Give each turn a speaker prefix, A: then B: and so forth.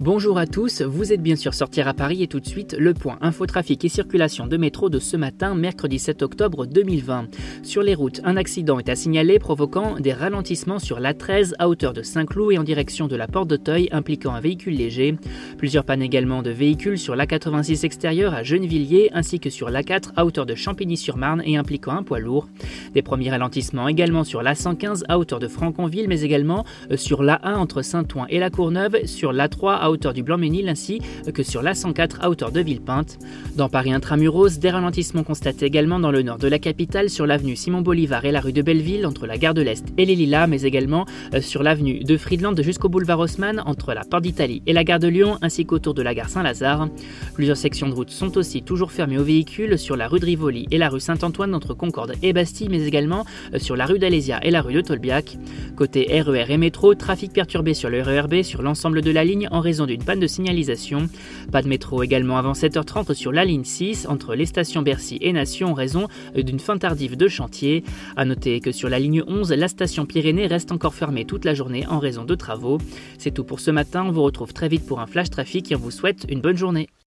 A: Bonjour à tous, vous êtes bien sûr sortir à Paris et tout de suite le point infotrafic et circulation de métro de ce matin, mercredi 7 octobre 2020. Sur les routes, un accident est à signaler provoquant des ralentissements sur l'A13 à hauteur de Saint-Cloud et en direction de la Porte d'Auteuil impliquant un véhicule léger. Plusieurs pannes également de véhicules sur l'A86 extérieur à Gennevilliers ainsi que sur l'A4 à hauteur de Champigny-sur-Marne et impliquant un poids lourd. Des premiers ralentissements également sur l'A115 à hauteur de Franconville mais également euh, sur l'A1 entre Saint-Ouen et La Courneuve, sur l'A3 à hauteur du Blanc-Ménil ainsi que sur l'A104 à hauteur de Villepinte. Dans Paris intramuros, des ralentissements constatés également dans le nord de la capitale sur l'avenue Simon Bolivar et la rue de Belleville entre la gare de l'Est et les Lilas, mais également euh, sur l'avenue de Friedland jusqu'au boulevard Haussmann entre la Porte d'Italie et la gare de Lyon ainsi qu'autour de la gare Saint-Lazare. Plusieurs sections de route sont aussi toujours fermées aux véhicules sur la rue de Rivoli et la rue Saint-Antoine entre Concorde et Bastille, mais également euh, sur la rue d'Alésia et la rue de Tolbiac. Côté RER e et métro, trafic perturbé sur le RERB sur l'ensemble de la ligne en d'une panne de signalisation. Pas de métro également avant 7h30 sur la ligne 6 entre les stations Bercy et Nation en raison d'une fin tardive de chantier. A noter que sur la ligne 11, la station Pyrénées reste encore fermée toute la journée en raison de travaux. C'est tout pour ce matin, on vous retrouve très vite pour un flash trafic et on vous souhaite une bonne journée.